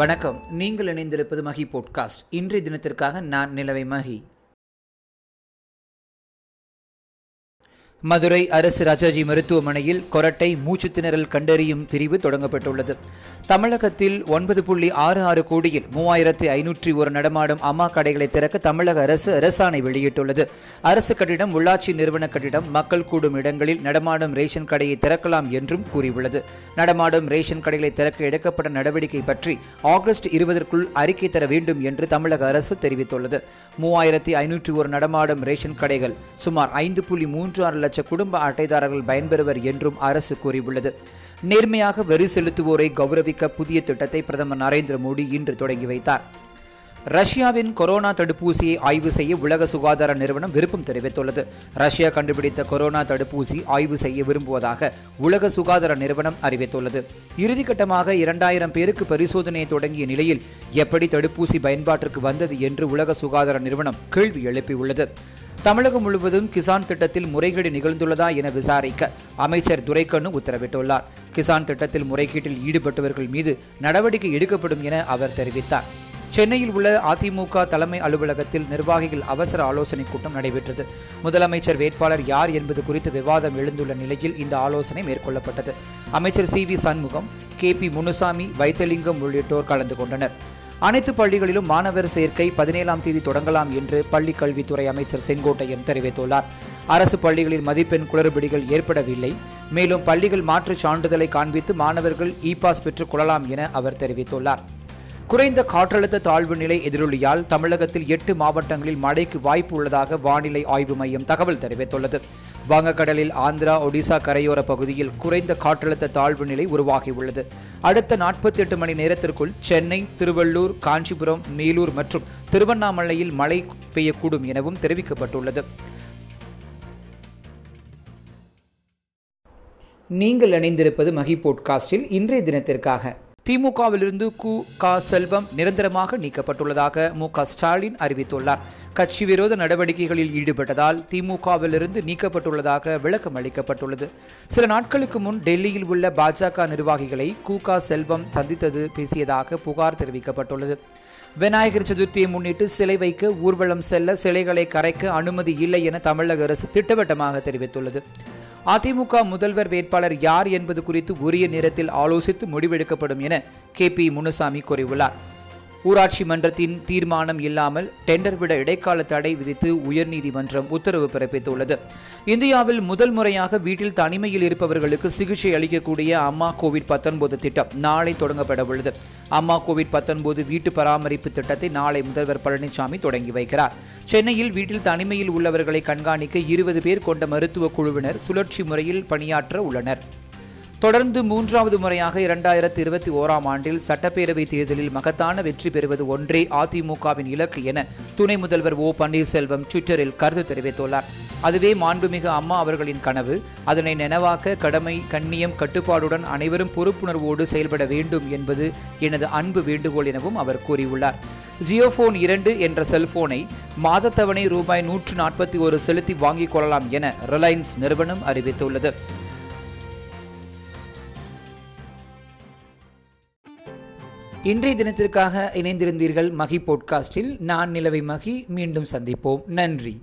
வணக்கம் நீங்கள் இணைந்திருப்பது மகி போட்காஸ்ட் இன்றைய தினத்திற்காக நான் நிலவை மகி மதுரை அரசு ராஜாஜி மருத்துவமனையில் கொரட்டை மூச்சுத்திணறல் கண்டறியும் பிரிவு தொடங்கப்பட்டுள்ளது தமிழகத்தில் ஒன்பது புள்ளி ஆறு ஆறு கோடியில் மூவாயிரத்தி ஐநூற்றி ஒரு நடமாடும் அம்மா கடைகளை திறக்க தமிழக அரசு அரசாணை வெளியிட்டுள்ளது அரசு கட்டிடம் உள்ளாட்சி நிறுவன கட்டிடம் மக்கள் கூடும் இடங்களில் நடமாடும் ரேஷன் கடையை திறக்கலாம் என்றும் கூறியுள்ளது நடமாடும் ரேஷன் கடைகளை திறக்க எடுக்கப்பட்ட நடவடிக்கை பற்றி ஆகஸ்ட் இருபதற்குள் அறிக்கை தர வேண்டும் என்று தமிழக அரசு தெரிவித்துள்ளது மூவாயிரத்தி ஐநூற்றி ஒரு நடமாடும் ரேஷன் கடைகள் சுமார் ஐந்து புள்ளி மூன்று ஆறு லட்சம் குடும்ப அட்டைதாரர்கள் பயன்பெறுவர் என்றும் அரசு கூறியுள்ளது நேர்மையாக வரி செலுத்துவோரை கௌரவிக்க புதிய திட்டத்தை பிரதமர் நரேந்திர மோடி இன்று தொடங்கி வைத்தார் ரஷ்யாவின் கொரோனா தடுப்பூசியை ஆய்வு செய்ய உலக சுகாதார நிறுவனம் விருப்பம் தெரிவித்துள்ளது ரஷ்யா கண்டுபிடித்த கொரோனா தடுப்பூசி ஆய்வு செய்ய விரும்புவதாக உலக சுகாதார நிறுவனம் அறிவித்துள்ளது இறுதிக்கட்டமாக இரண்டாயிரம் பேருக்கு பரிசோதனையை தொடங்கிய நிலையில் எப்படி தடுப்பூசி பயன்பாட்டிற்கு வந்தது என்று உலக சுகாதார நிறுவனம் கேள்வி எழுப்பியுள்ளது தமிழகம் முழுவதும் கிசான் திட்டத்தில் முறைகேடு நிகழ்ந்துள்ளதா என விசாரிக்க அமைச்சர் துரைக்கண்ணு உத்தரவிட்டுள்ளார் கிசான் திட்டத்தில் முறைகேட்டில் ஈடுபட்டவர்கள் மீது நடவடிக்கை எடுக்கப்படும் என அவர் தெரிவித்தார் சென்னையில் உள்ள அதிமுக தலைமை அலுவலகத்தில் நிர்வாகிகள் அவசர ஆலோசனைக் கூட்டம் நடைபெற்றது முதலமைச்சர் வேட்பாளர் யார் என்பது குறித்து விவாதம் எழுந்துள்ள நிலையில் இந்த ஆலோசனை மேற்கொள்ளப்பட்டது அமைச்சர் C V Shanmugam K P Munusamy Vaithilingam உள்ளிட்டோர் கலந்து கொண்டனர் அனைத்து பள்ளிகளிலும் மாணவர் சேர்க்கை பதினேழாம் தேதி தொடங்கலாம் என்று பள்ளிக் கல்வித்துறை அமைச்சர் செங்கோட்டையன் தெரிவித்துள்ளார் அரசு பள்ளிகளில் மதிப்பெண் குளறுபடிகள் ஏற்படவில்லை மேலும் பள்ளிகள் மாற்றுச் சான்றிதழை காண்பித்து மாணவர்கள் இ பாஸ் பெற்றுக் கொள்ளலாம் என அவர் தெரிவித்துள்ளார் குறைந்த காற்றழுத்த தாழ்வு நிலை எதிரொலியால் தமிழகத்தில் எட்டு மாவட்டங்களில் மழைக்கு வாய்ப்பு உள்ளதாக வானிலை ஆய்வு மையம் தகவல் தெரிவித்துள்ளது வங்கக்கடலில் ஆந்திரா ஒடிசா கரையோர பகுதியில் குறைந்த காற்றழுத்த தாழ்வு நிலை உருவாகியுள்ளது அடுத்த நாற்பத்தி எட்டு மணி நேரத்திற்குள் சென்னை திருவள்ளூர் காஞ்சிபுரம் மேலூர் மற்றும் திருவண்ணாமலையில் மழை பெய்யக்கூடும் எனவும் தெரிவிக்கப்பட்டுள்ளது நீங்கள் அணிந்திருப்பது மகி போட்காஸ்டில் இன்றைய தினத்திற்காக திமுகவிலிருந்து கு க செல்வம் நிரந்தரமாக நீக்கப்பட்டுள்ளதாக மு க ஸ்டாலின் அறிவித்துள்ளார் கட்சி விரோத நடவடிக்கைகளில் ஈடுபட்டதால் திமுகவிலிருந்து நீக்கப்பட்டுள்ளதாக விளக்கம் அளிக்கப்பட்டுள்ளது சில நாட்களுக்கு முன் டெல்லியில் உள்ள பாஜக நிர்வாகிகளை கு க செல்வம் சந்தித்தது பேசியதாக புகார் தெரிவிக்கப்பட்டுள்ளது விநாயகர் சதுர்த்தியை முன்னிட்டு சிலை வைக்க ஊர்வலம் செல்ல சிலைகளை கரைக்க அனுமதி இல்லை என தமிழக அரசு திட்டவட்டமாக தெரிவித்துள்ளது அதிமுக முதல்வர் வேட்பாளர் யார் என்பது குறித்து உரிய நேரத்தில் ஆலோசித்து முடிவெடுக்கப்படும் என கே பி முனுசாமி கூறியுள்ளார் ஊராட்சி மன்றத்தின் தீர்மானம் இல்லாமல் டெண்டர் விட இடைக்கால தடை விதித்து உயர்நீதிமன்றம் உத்தரவு பிறப்பித்துள்ளது இந்தியாவில் முதல் முறையாக வீட்டில் தனிமையில் இருப்பவர்களுக்கு சிகிச்சை அளிக்கக்கூடிய அம்மா கோவிட் திட்டம் நாளை தொடங்கப்பட உள்ளது அம்மா கோவிட் வீட்டு பராமரிப்பு திட்டத்தை நாளை முதல்வர் பழனிசாமி தொடங்கி வைக்கிறார் சென்னையில் வீட்டில் தனிமையில் உள்ளவர்களை கண்காணிக்க இருபது பேர் கொண்ட மருத்துவ குழுவினர் சுழற்சி முறையில் பணியாற்ற உள்ளனர் தொடர்ந்து மூன்றாவது முறையாக இரண்டாயிரத்தி இருபத்தி ஓராம் ஆண்டில் சட்டப்பேரவை தேர்தலில் மகத்தான வெற்றி பெறுவது ஒன்றே அதிமுகவின் இலக்கு என துணை முதல்வர் ஓ பன்னீர்செல்வம் ட்விட்டரில் கருத்து தெரிவித்துள்ளார் அதுவே மாண்புமிகு அம்மா அவர்களின் கனவு அதனை நினைவாக்க கடமை கண்ணியம் கட்டுப்பாடுடன் அனைவரும் பொறுப்புணர்வோடு செயல்பட வேண்டும் என்பது எனது அன்பு வேண்டுகோள் எனவும் அவர் கூறியுள்ளார் ஜியோபோன் இரண்டு என்ற செல்போனை மாதத்தவணை ரூபாய் நூற்று நாற்பத்தி ஒரு செலுத்தி வாங்கிக் கொள்ளலாம் என ரிலையன்ஸ் நிறுவனம் அறிவித்துள்ளது இன்றைய தினத்திற்காக இணைந்திருந்தீர்கள் மகி போட்காஸ்டில் நான் நிலவை மகி மீண்டும் சந்திப்போம் நன்றி